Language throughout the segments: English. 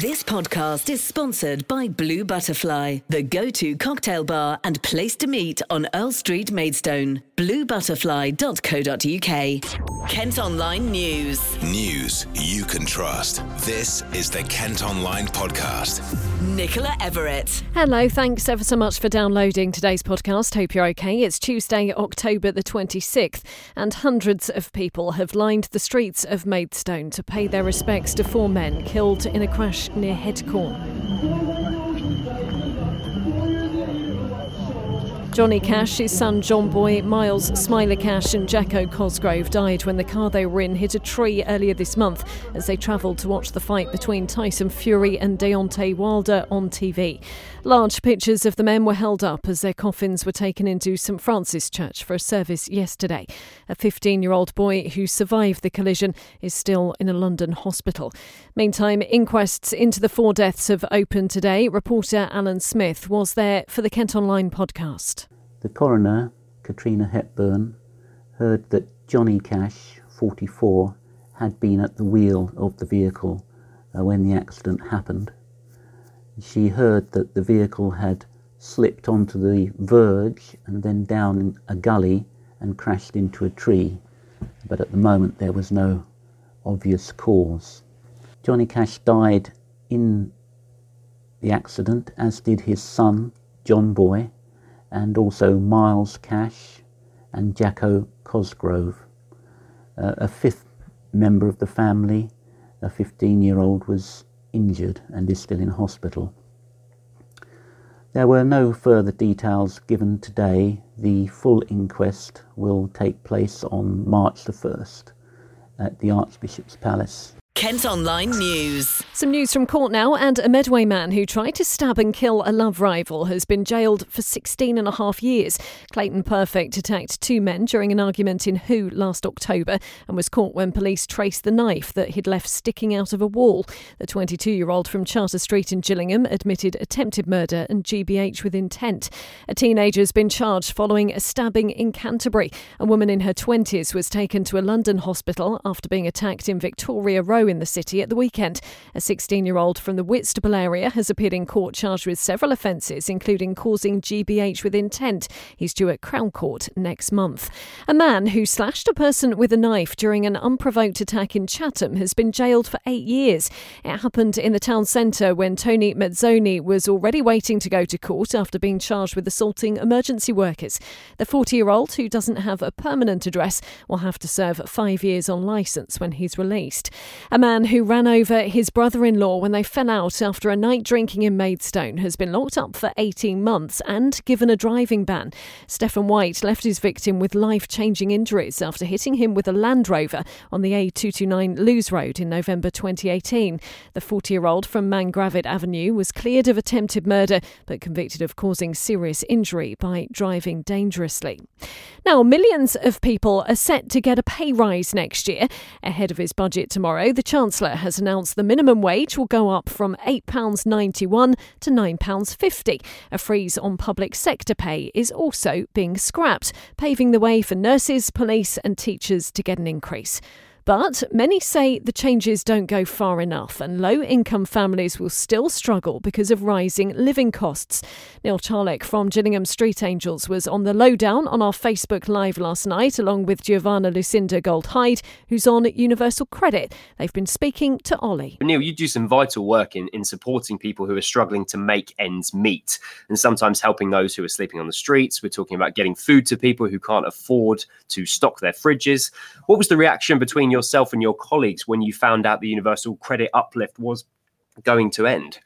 This podcast is sponsored by Blue Butterfly, the go to cocktail bar and place to meet on Earl Street, Maidstone. BlueButterfly.co.uk. Kent Online News. News you can trust. This is the Kent Online Podcast. Nicola Everett. Hello, thanks ever so much for downloading today's podcast. Hope you're okay. It's Tuesday, October the 26th, and hundreds of people have lined the streets of Maidstone to pay their respects to four men killed in a crash near Headcorn. Johnny Cash, his son John Boy, Miles Smiler Cash, and Jacko Cosgrove died when the car they were in hit a tree earlier this month as they travelled to watch the fight between Tyson Fury and Deontay Wilder on TV. Large pictures of the men were held up as their coffins were taken into St Francis Church for a service yesterday. A 15 year old boy who survived the collision is still in a London hospital. Meantime, inquests into the four deaths have opened today. Reporter Alan Smith was there for the Kent Online podcast. The coroner, Katrina Hepburn, heard that Johnny Cash, 44, had been at the wheel of the vehicle uh, when the accident happened. She heard that the vehicle had slipped onto the verge and then down a gully and crashed into a tree, but at the moment there was no obvious cause. Johnny Cash died in the accident, as did his son, John Boy, and also Miles Cash and Jacko Cosgrove. Uh, a fifth member of the family, a 15 year old, was injured and is still in hospital. There were no further details given today. The full inquest will take place on March the 1st at the Archbishop's Palace. Kent Online News. Some news from court now, and a Medway man who tried to stab and kill a love rival has been jailed for 16 and a half years. Clayton Perfect attacked two men during an argument in Hoo last October and was caught when police traced the knife that he'd left sticking out of a wall. The 22 year old from Charter Street in Gillingham admitted attempted murder and GBH with intent. A teenager has been charged following a stabbing in Canterbury. A woman in her 20s was taken to a London hospital after being attacked in Victoria Road in the city at the weekend. A 16 year old from the Whitstable area has appeared in court charged with several offences, including causing GBH with intent. He's due at Crown Court next month. A man who slashed a person with a knife during an unprovoked attack in Chatham has been jailed for eight years. It happened in the town centre when Tony Mezzoni was already waiting to go to court after being charged with assaulting emergency workers. The 40 year old, who doesn't have a permanent address, will have to serve five years on licence when he's released. A man who ran over his brother in law when they fell out after a night drinking in Maidstone has been locked up for 18 months and given a driving ban. Stephen White left his victim with life changing injuries after hitting him with a Land Rover on the A229 Loose Road in November 2018. The 40 year old from Mangravet Avenue was cleared of attempted murder but convicted of causing serious injury by driving dangerously. Now, millions of people are set to get a pay rise next year. Ahead of his budget tomorrow, the Chancellor has announced the minimum wage will go up from £8.91 to £9.50. A freeze on public sector pay is also being scrapped, paving the way for nurses, police, and teachers to get an increase. But many say the changes don't go far enough, and low income families will still struggle because of rising living costs. Neil Charlick from Gillingham Street Angels was on the lowdown on our Facebook Live last night, along with Giovanna Lucinda Goldhyde, who's on Universal Credit. They've been speaking to Ollie. Neil, you do some vital work in, in supporting people who are struggling to make ends meet and sometimes helping those who are sleeping on the streets. We're talking about getting food to people who can't afford to stock their fridges. What was the reaction between yourself and your colleagues when you found out the universal credit uplift was going to end?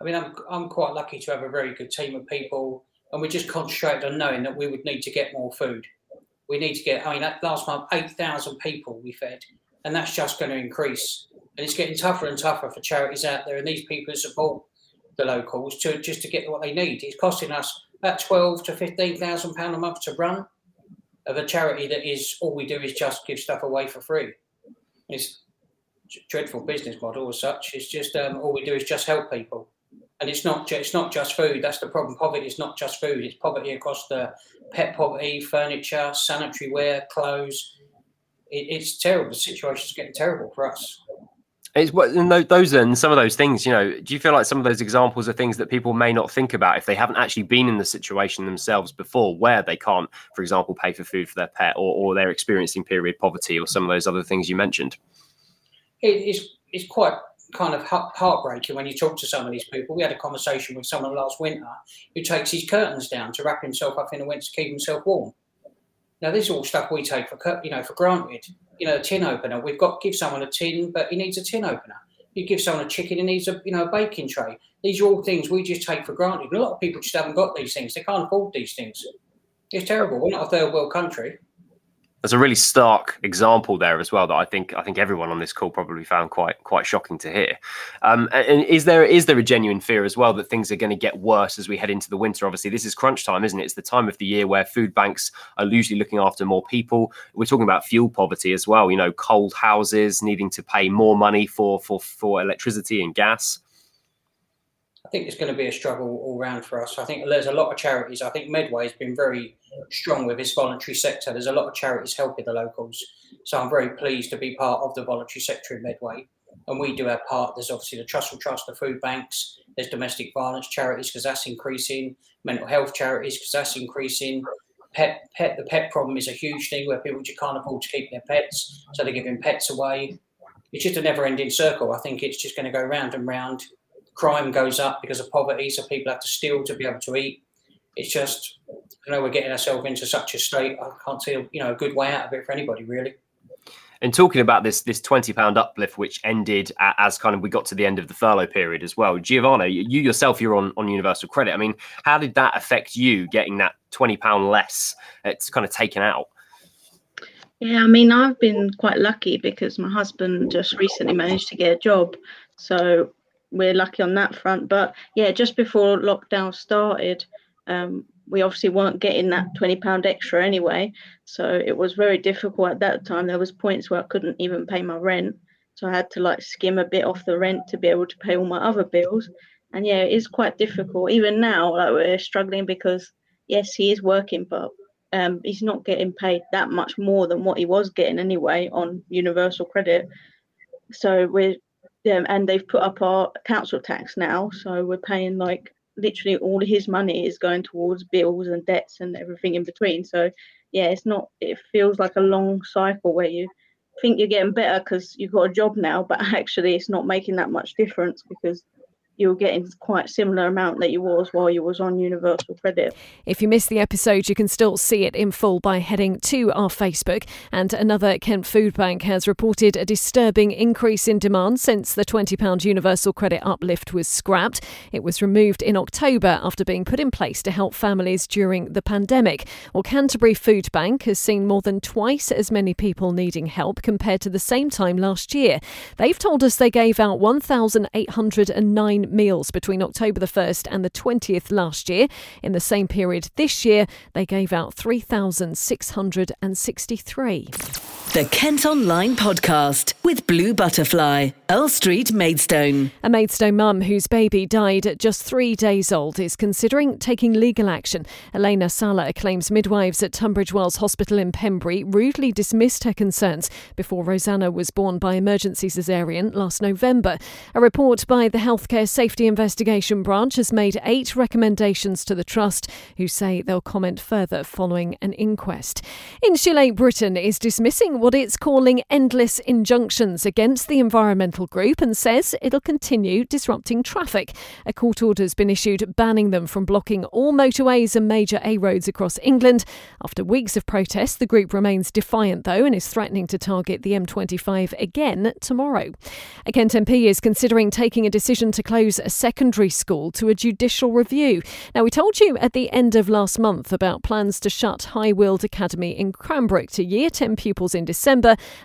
I mean, I'm, I'm quite lucky to have a very good team of people, and we just concentrated on knowing that we would need to get more food. We need to get, I mean, last month, 8,000 people we fed, and that's just going to increase. And it's getting tougher and tougher for charities out there and these people who support the locals to just to get what they need. It's costing us about 12 to 15,000 pound a month to run of a charity that is all we do is just give stuff away for free. It's a dreadful business model as such. It's just um, all we do is just help people, and it's not ju- it's not just food. That's the problem. Poverty is not just food. It's poverty across the pet poverty, furniture, sanitary wear, clothes. It, it's terrible. The situation's getting terrible for us. It's what and those and some of those things. You know, do you feel like some of those examples are things that people may not think about if they haven't actually been in the situation themselves before, where they can't, for example, pay for food for their pet, or, or they're experiencing period poverty, or some of those other things you mentioned. It is. It's quite kind of heartbreaking when you talk to some of these people. We had a conversation with someone last winter who takes his curtains down to wrap himself up in the winter to keep himself warm. Now, this is all stuff we take for you know for granted you know, a tin opener. We've got give someone a tin, but he needs a tin opener. You give someone a chicken, he needs a you know a baking tray. These are all things we just take for granted. A lot of people just haven't got these things. They can't afford these things. It's terrible. We're not a third world country there's a really stark example there as well that I think I think everyone on this call probably found quite quite shocking to hear. Um, and is there is there a genuine fear as well that things are going to get worse as we head into the winter? Obviously, this is crunch time, isn't it? It's the time of the year where food banks are usually looking after more people. We're talking about fuel poverty as well. You know, cold houses needing to pay more money for for for electricity and gas. I think it's going to be a struggle all round for us. I think there's a lot of charities. I think Medway has been very strong with its voluntary sector. There's a lot of charities helping the locals. So I'm very pleased to be part of the voluntary sector in Medway. And we do our part. There's obviously the Trussell Trust, the food banks, there's domestic violence charities because that's increasing, mental health charities because that's increasing. Pet, pet, the pet problem is a huge thing where people just can't afford to keep their pets, so they're giving pets away. It's just a never-ending circle. I think it's just going to go round and round crime goes up because of poverty, so people have to steal to be able to eat. It's just, you know we're getting ourselves into such a state. I can't see, you know, a good way out of it for anybody, really. And talking about this this twenty pound uplift, which ended as kind of we got to the end of the furlough period as well. Giovanna, you yourself, you're on on universal credit. I mean, how did that affect you getting that twenty pound less? Uh, it's kind of taken out. Yeah, I mean, I've been quite lucky because my husband just recently managed to get a job, so we're lucky on that front. But yeah, just before lockdown started, um, we obviously weren't getting that twenty pound extra anyway, so it was very difficult at that time. There was points where I couldn't even pay my rent, so I had to like skim a bit off the rent to be able to pay all my other bills. And yeah, it is quite difficult. Even now, like we're struggling because yes, he is working, but um, he's not getting paid that much more than what he was getting anyway on universal credit. So we're um, and they've put up our council tax now, so we're paying like literally all his money is going towards bills and debts and everything in between. So yeah, it's not. It feels like a long cycle where you think you're getting better because you've got a job now, but actually it's not making that much difference because you were getting quite similar amount that you was while you was on universal credit. If you missed the episode, you can still see it in full by heading to our Facebook. And another Kent Food Bank has reported a disturbing increase in demand since the £20 universal credit uplift was scrapped. It was removed in October after being put in place to help families during the pandemic. Well, Canterbury Food Bank has seen more than twice as many people needing help compared to the same time last year. They've told us they gave out 1,809 meals between October the 1st and the 20th last year. In the same period this year, they gave out 3,663. The Kent Online Podcast with Blue Butterfly, Earl Street, Maidstone. A Maidstone mum whose baby died at just three days old is considering taking legal action. Elena Sala claims midwives at Tunbridge Wells Hospital in Pembury rudely dismissed her concerns before Rosanna was born by emergency caesarean last November. A report by the Healthcare Safety Investigation Branch has made eight recommendations to the Trust, who say they'll comment further following an inquest. Insulate Britain is dismissing what it's calling endless injunctions against the environmental group and says it'll continue disrupting traffic. A court order has been issued banning them from blocking all motorways and major A roads across England. After weeks of protests, the group remains defiant, though, and is threatening to target the M25 again tomorrow. A Kent MP is considering taking a decision to close a secondary school to a judicial review. Now, we told you at the end of last month about plans to shut High Weald Academy in Cranbrook to Year 10 pupils in December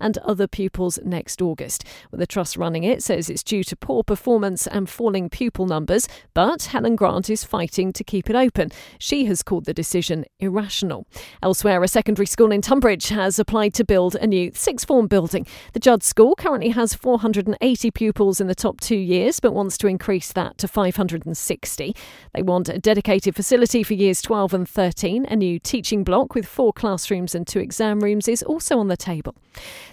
and other pupils next August. The trust running it says it's due to poor performance and falling pupil numbers, but Helen Grant is fighting to keep it open. She has called the decision irrational. Elsewhere, a secondary school in Tonbridge has applied to build a new sixth form building. The Judd School currently has 480 pupils in the top two years, but wants to increase that to 560. They want a dedicated facility for years 12 and 13. A new teaching block with four classrooms and two exam rooms is also on the table table.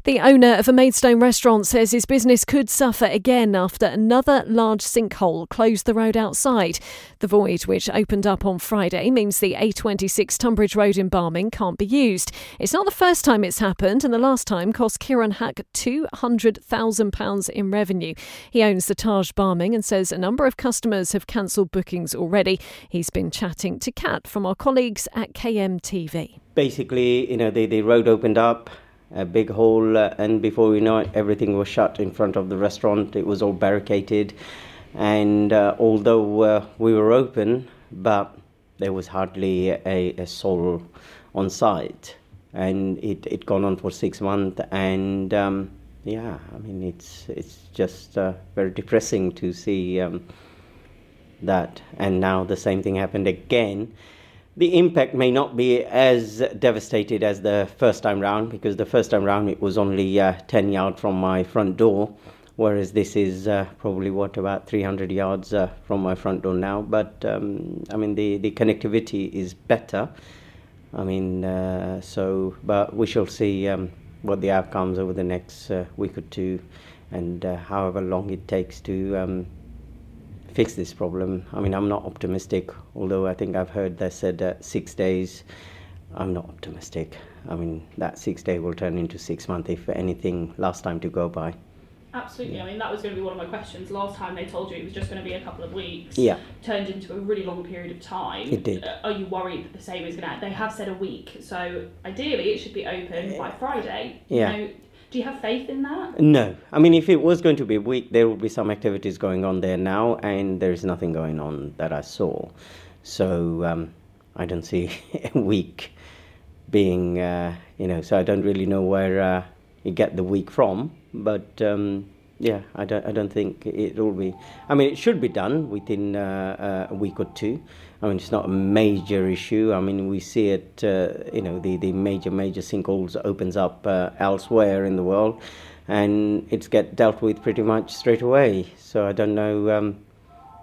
The owner of a Maidstone restaurant says his business could suffer again after another large sinkhole closed the road outside. The void, which opened up on Friday, means the A26 Tonbridge Road in Barming can't be used. It's not the first time it's happened, and the last time cost Kieran Hack £200,000 in revenue. He owns the Taj Barming and says a number of customers have cancelled bookings already. He's been chatting to Kat from our colleagues at KMTV. Basically, you know, the, the road opened up a big hole, uh, and before we know it, everything was shut in front of the restaurant. It was all barricaded, and uh, although uh, we were open, but there was hardly a, a soul on site, and it it gone on for six months, and um, yeah, I mean it's it's just uh, very depressing to see um, that, and now the same thing happened again the impact may not be as devastated as the first time round because the first time round it was only uh, 10 yards from my front door whereas this is uh, probably what about 300 yards uh, from my front door now. But um, i mean the, the connectivity is better. I mean uh, so but we shall see um, what the outcomes over the next uh, week or two and uh, however long it takes to um, fix this problem. I mean, I'm not optimistic, although I think I've heard they said uh, six days. I'm not optimistic. I mean, that six day will turn into six months, if anything, last time to go by. Absolutely. I mean, that was going to be one of my questions. Last time they told you it was just going to be a couple of weeks. Yeah. Turned into a really long period of time. It did. Uh, are you worried that the same is going to? They have said a week, so ideally it should be open by Friday. Yeah. You know, do you have faith in that? No. I mean, if it was going to be a week, there would be some activities going on there now, and there is nothing going on that I saw. So um, I don't see a week being, uh, you know, so I don't really know where uh, you get the week from. But um, yeah, I don't, I don't think it will be. I mean, it should be done within uh, uh, a week or two. I mean, it's not a major issue. I mean, we see it, uh, you know, the, the major, major sinkholes opens up uh, elsewhere in the world and it's get dealt with pretty much straight away. So I don't know um,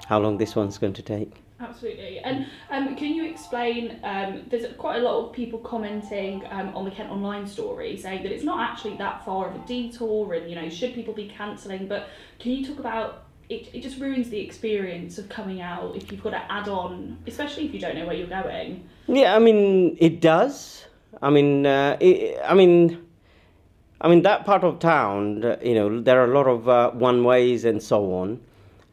how long this one's going to take. Absolutely. And um, can you explain? Um, there's quite a lot of people commenting um, on the Kent Online story saying that it's not actually that far of a detour and, you know, should people be cancelling? But can you talk about it, it just ruins the experience of coming out if you've got to add on, especially if you don't know where you're going. Yeah, I mean, it does. I mean, uh, it, I mean, I mean that part of town. You know, there are a lot of uh, one ways and so on,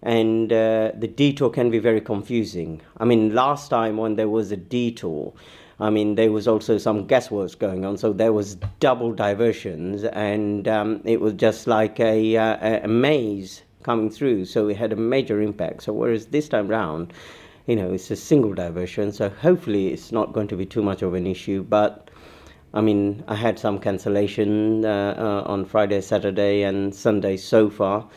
and uh, the detour can be very confusing. I mean, last time when there was a detour. I mean, there was also some guesswork going on, so there was double diversions, and um, it was just like a, uh, a maze coming through, so it had a major impact. So whereas this time round, you know, it's a single diversion, so hopefully it's not going to be too much of an issue. But I mean, I had some cancellation uh, uh, on Friday, Saturday, and Sunday so far,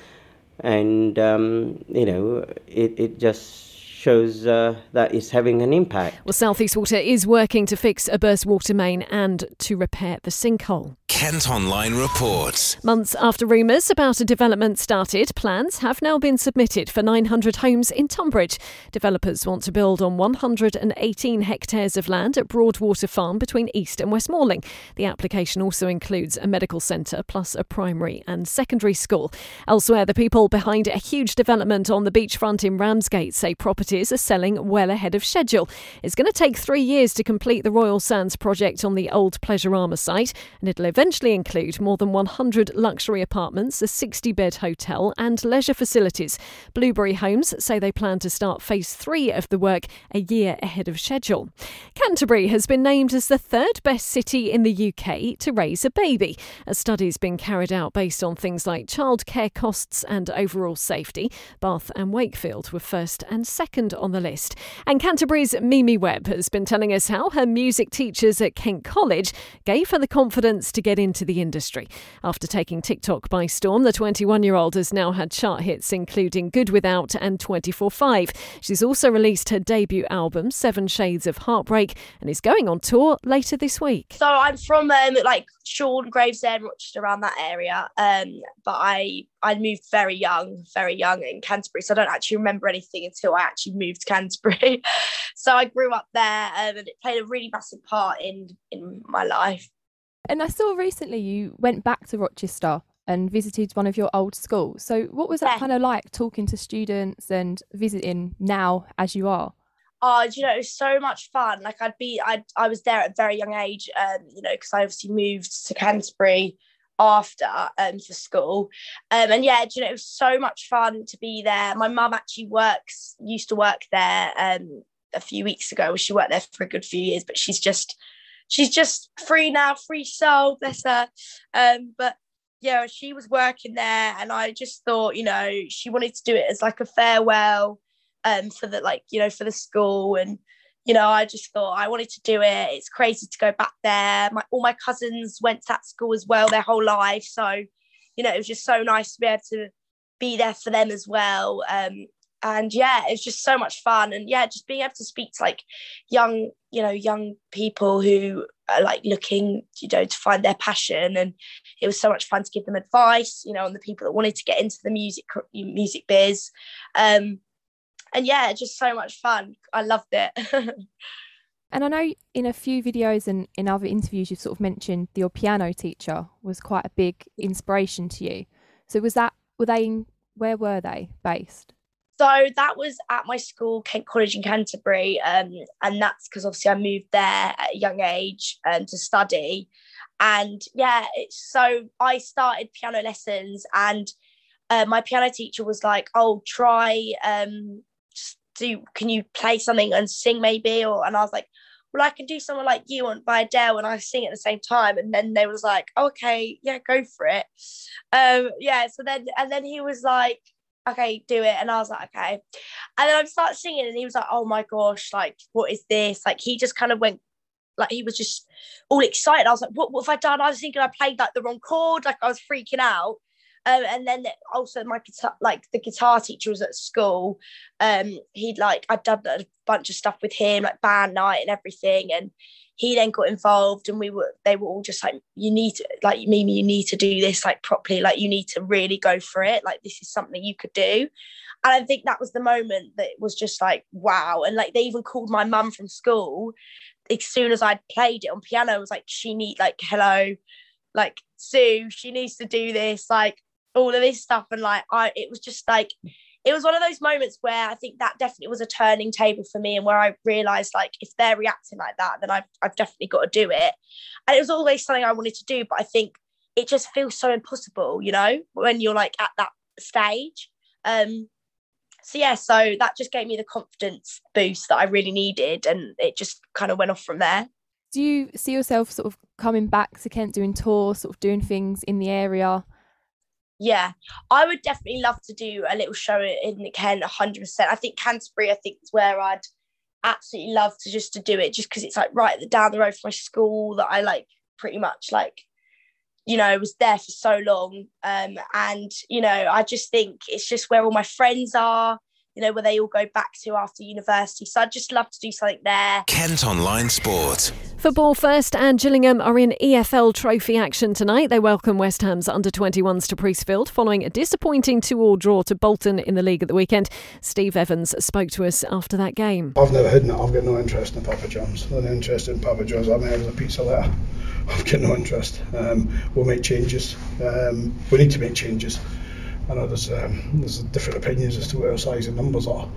and um, you know, it it just shows uh, that it's having an impact. Well, South East Water is working to fix a burst water main and to repair the sinkhole. Kent Online reports. Months after rumours about a development started, plans have now been submitted for 900 homes in Tonbridge. Developers want to build on 118 hectares of land at Broadwater Farm between East and West Malling. The application also includes a medical centre plus a primary and secondary school. Elsewhere, the people behind a huge development on the beachfront in Ramsgate say properties are selling well ahead of schedule. It's going to take three years to complete the Royal Sands project on the old Pleasurama site, and it'll eventually eventually include more than 100 luxury apartments, a 60 bed hotel, and leisure facilities. Blueberry Homes say they plan to start phase three of the work a year ahead of schedule. Canterbury has been named as the third best city in the UK to raise a baby. A study's been carried out based on things like childcare costs and overall safety. Bath and Wakefield were first and second on the list. And Canterbury's Mimi Webb has been telling us how her music teachers at Kent College gave her the confidence to get into the industry. After taking TikTok by storm, the 21 year old has now had chart hits including Good Without and 24 5. She's also released her debut album, Seven Shades of Heartbreak, and is going on tour later this week. So I'm from um, like Shorne, Gravesend, Rochester, around that area. Um, but I I moved very young, very young in Canterbury, so I don't actually remember anything until I actually moved to Canterbury. so I grew up there, um, and it played a really massive part in in my life. And I saw recently you went back to Rochester and visited one of your old schools. So, what was that Yeah. kind of like talking to students and visiting now as you are? Oh, you know, it was so much fun. Like I'd be, I I was there at a very young age, um, you know, because I obviously moved to Canterbury after um for school, um, and yeah, you know, it was so much fun to be there. My mum actually works, used to work there, um, a few weeks ago. She worked there for a good few years, but she's just, she's just free now, free soul, bless her. Um, but yeah, she was working there, and I just thought, you know, she wanted to do it as like a farewell um for the like you know for the school. And you know i just thought i wanted to do it. It's crazy to go back there. My all my cousins went to that school as well their whole life. So you know it was just so nice to be able to be there for them as well. Um and yeah it's just so much fun and yeah just being able to speak to like young you know young people who are like looking you know to find their passion and it was so much fun to give them advice you know on the people that wanted to get into the music music biz um and yeah, just so much fun. I loved it. And I know in a few videos and in other interviews, you've sort of mentioned your piano teacher was quite a big inspiration to you. So was that were they in, where were they based? So that was at my school, Kent College in Canterbury, um, and that's because obviously I moved there at a young age um, to study. And yeah, so I started piano lessons, and uh, my piano teacher was like, "Oh, try um, do. Can you play something and sing maybe?" Or and I was like, well, I can do someone like you on by Adele and I sing at the same time. And then they was like, okay, yeah, go for it. Um, yeah. So then, and then he was like, okay, do it. And I was like, okay. And then I started singing and he was like, oh my gosh, like, what is this? Like, he just kind of went, like, he was just all excited. I was like, what, what have I done? I was thinking I played like the wrong chord. Like, I was freaking out. Um, and then also my guitar, like the guitar teacher was at school. Um, he'd like I'd done a bunch of stuff with him, like band night and everything, and he then got involved, and we were they were all just like, you need to like Mimi, you need to do this like properly, like you need to really go for it, like this is something you could do. And I think that was the moment that it was just like wow, and like they even called my mum from school as soon as I'd played it on piano. I was like, she need like hello, like Sue, she needs to do this, like all of this stuff and like i it was just like it was one of those moments where i think that definitely was a turning table for me and where i realized like if they're reacting like that then i've, I've definitely got to do it. And it was always something i wanted to do but i think it just feels so impossible you know when you're like at that stage. Um so yeah so that just gave me the confidence boost that i really needed and it just kind of went off from there. Do you see yourself sort of coming back to Kent doing tours, sort of doing things in the area? Yeah i would definitely love to do a little show in kent 100% i think canterbury i think is where i'd absolutely love to just to do it just because it's like right down the road from my school that i like pretty much like you know was there for so long. Um and you know i just think it's just where all my friends are you know where they all go back to after university. So i'd just love to do something there. Kent Online Sport. Football first and Gillingham are in EFL trophy action tonight. They welcome West Ham's under 21s to Priestfield following a disappointing 2 all draw to Bolton in the league at the weekend. Steve Evans spoke to us after that game. I've never hidden it. I've got no interest in Papa John's. I'm not interested in Papa John's. I'm as a pizza letter. I've got no interest. Um, we'll make changes. Um, we need to make changes. I know there's um, there's different opinions as to what our size and numbers are.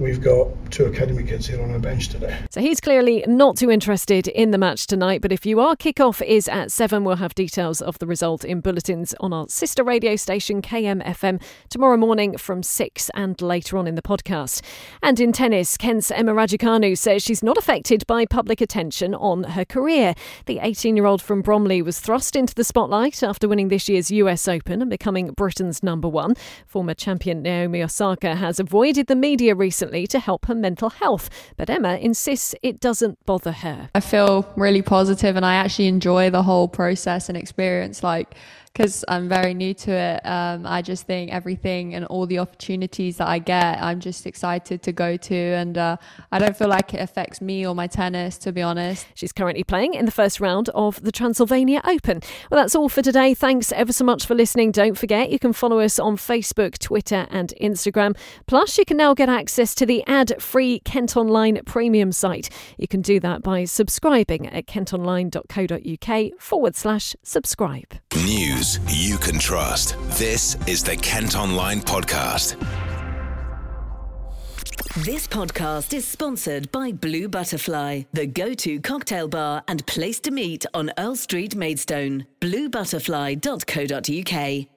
We've got two academy kids here on our bench today. So he's clearly not too interested in the match tonight. But if you are, kickoff is at 7. We'll have details of the result in bulletins on our sister radio station, KMFM, tomorrow morning from 6 and later on in the podcast. And in tennis, Kent's Emma Raducanu says she's not affected by public attention on her career. The 18 year old from Bromley was thrust into the spotlight after winning this year's US Open and becoming Britain's number one. Former champion Naomi Osaka has avoided the media recently to help her mental health, but Emma insists it doesn't bother her. I feel really positive and I actually enjoy the whole process and experience. Like, because I'm very new to it. Um, I just think everything and all the opportunities that I get, I'm just excited to go to. And uh, I don't feel like it affects me or my tennis, to be honest. She's currently playing in the first round of the Transylvania Open. Well, that's all for today. Thanks ever so much for listening. Don't forget, you can follow us on Facebook, Twitter, and Instagram. Plus, you can now get access to the ad free Kent Online premium site. You can do that by subscribing at kentonline.co.uk forward slash subscribe. News you can trust. This is the Kent Online Podcast. This podcast is sponsored by Blue Butterfly, the go to cocktail bar and place to meet on Earl Street, Maidstone. BlueButterfly.co.uk.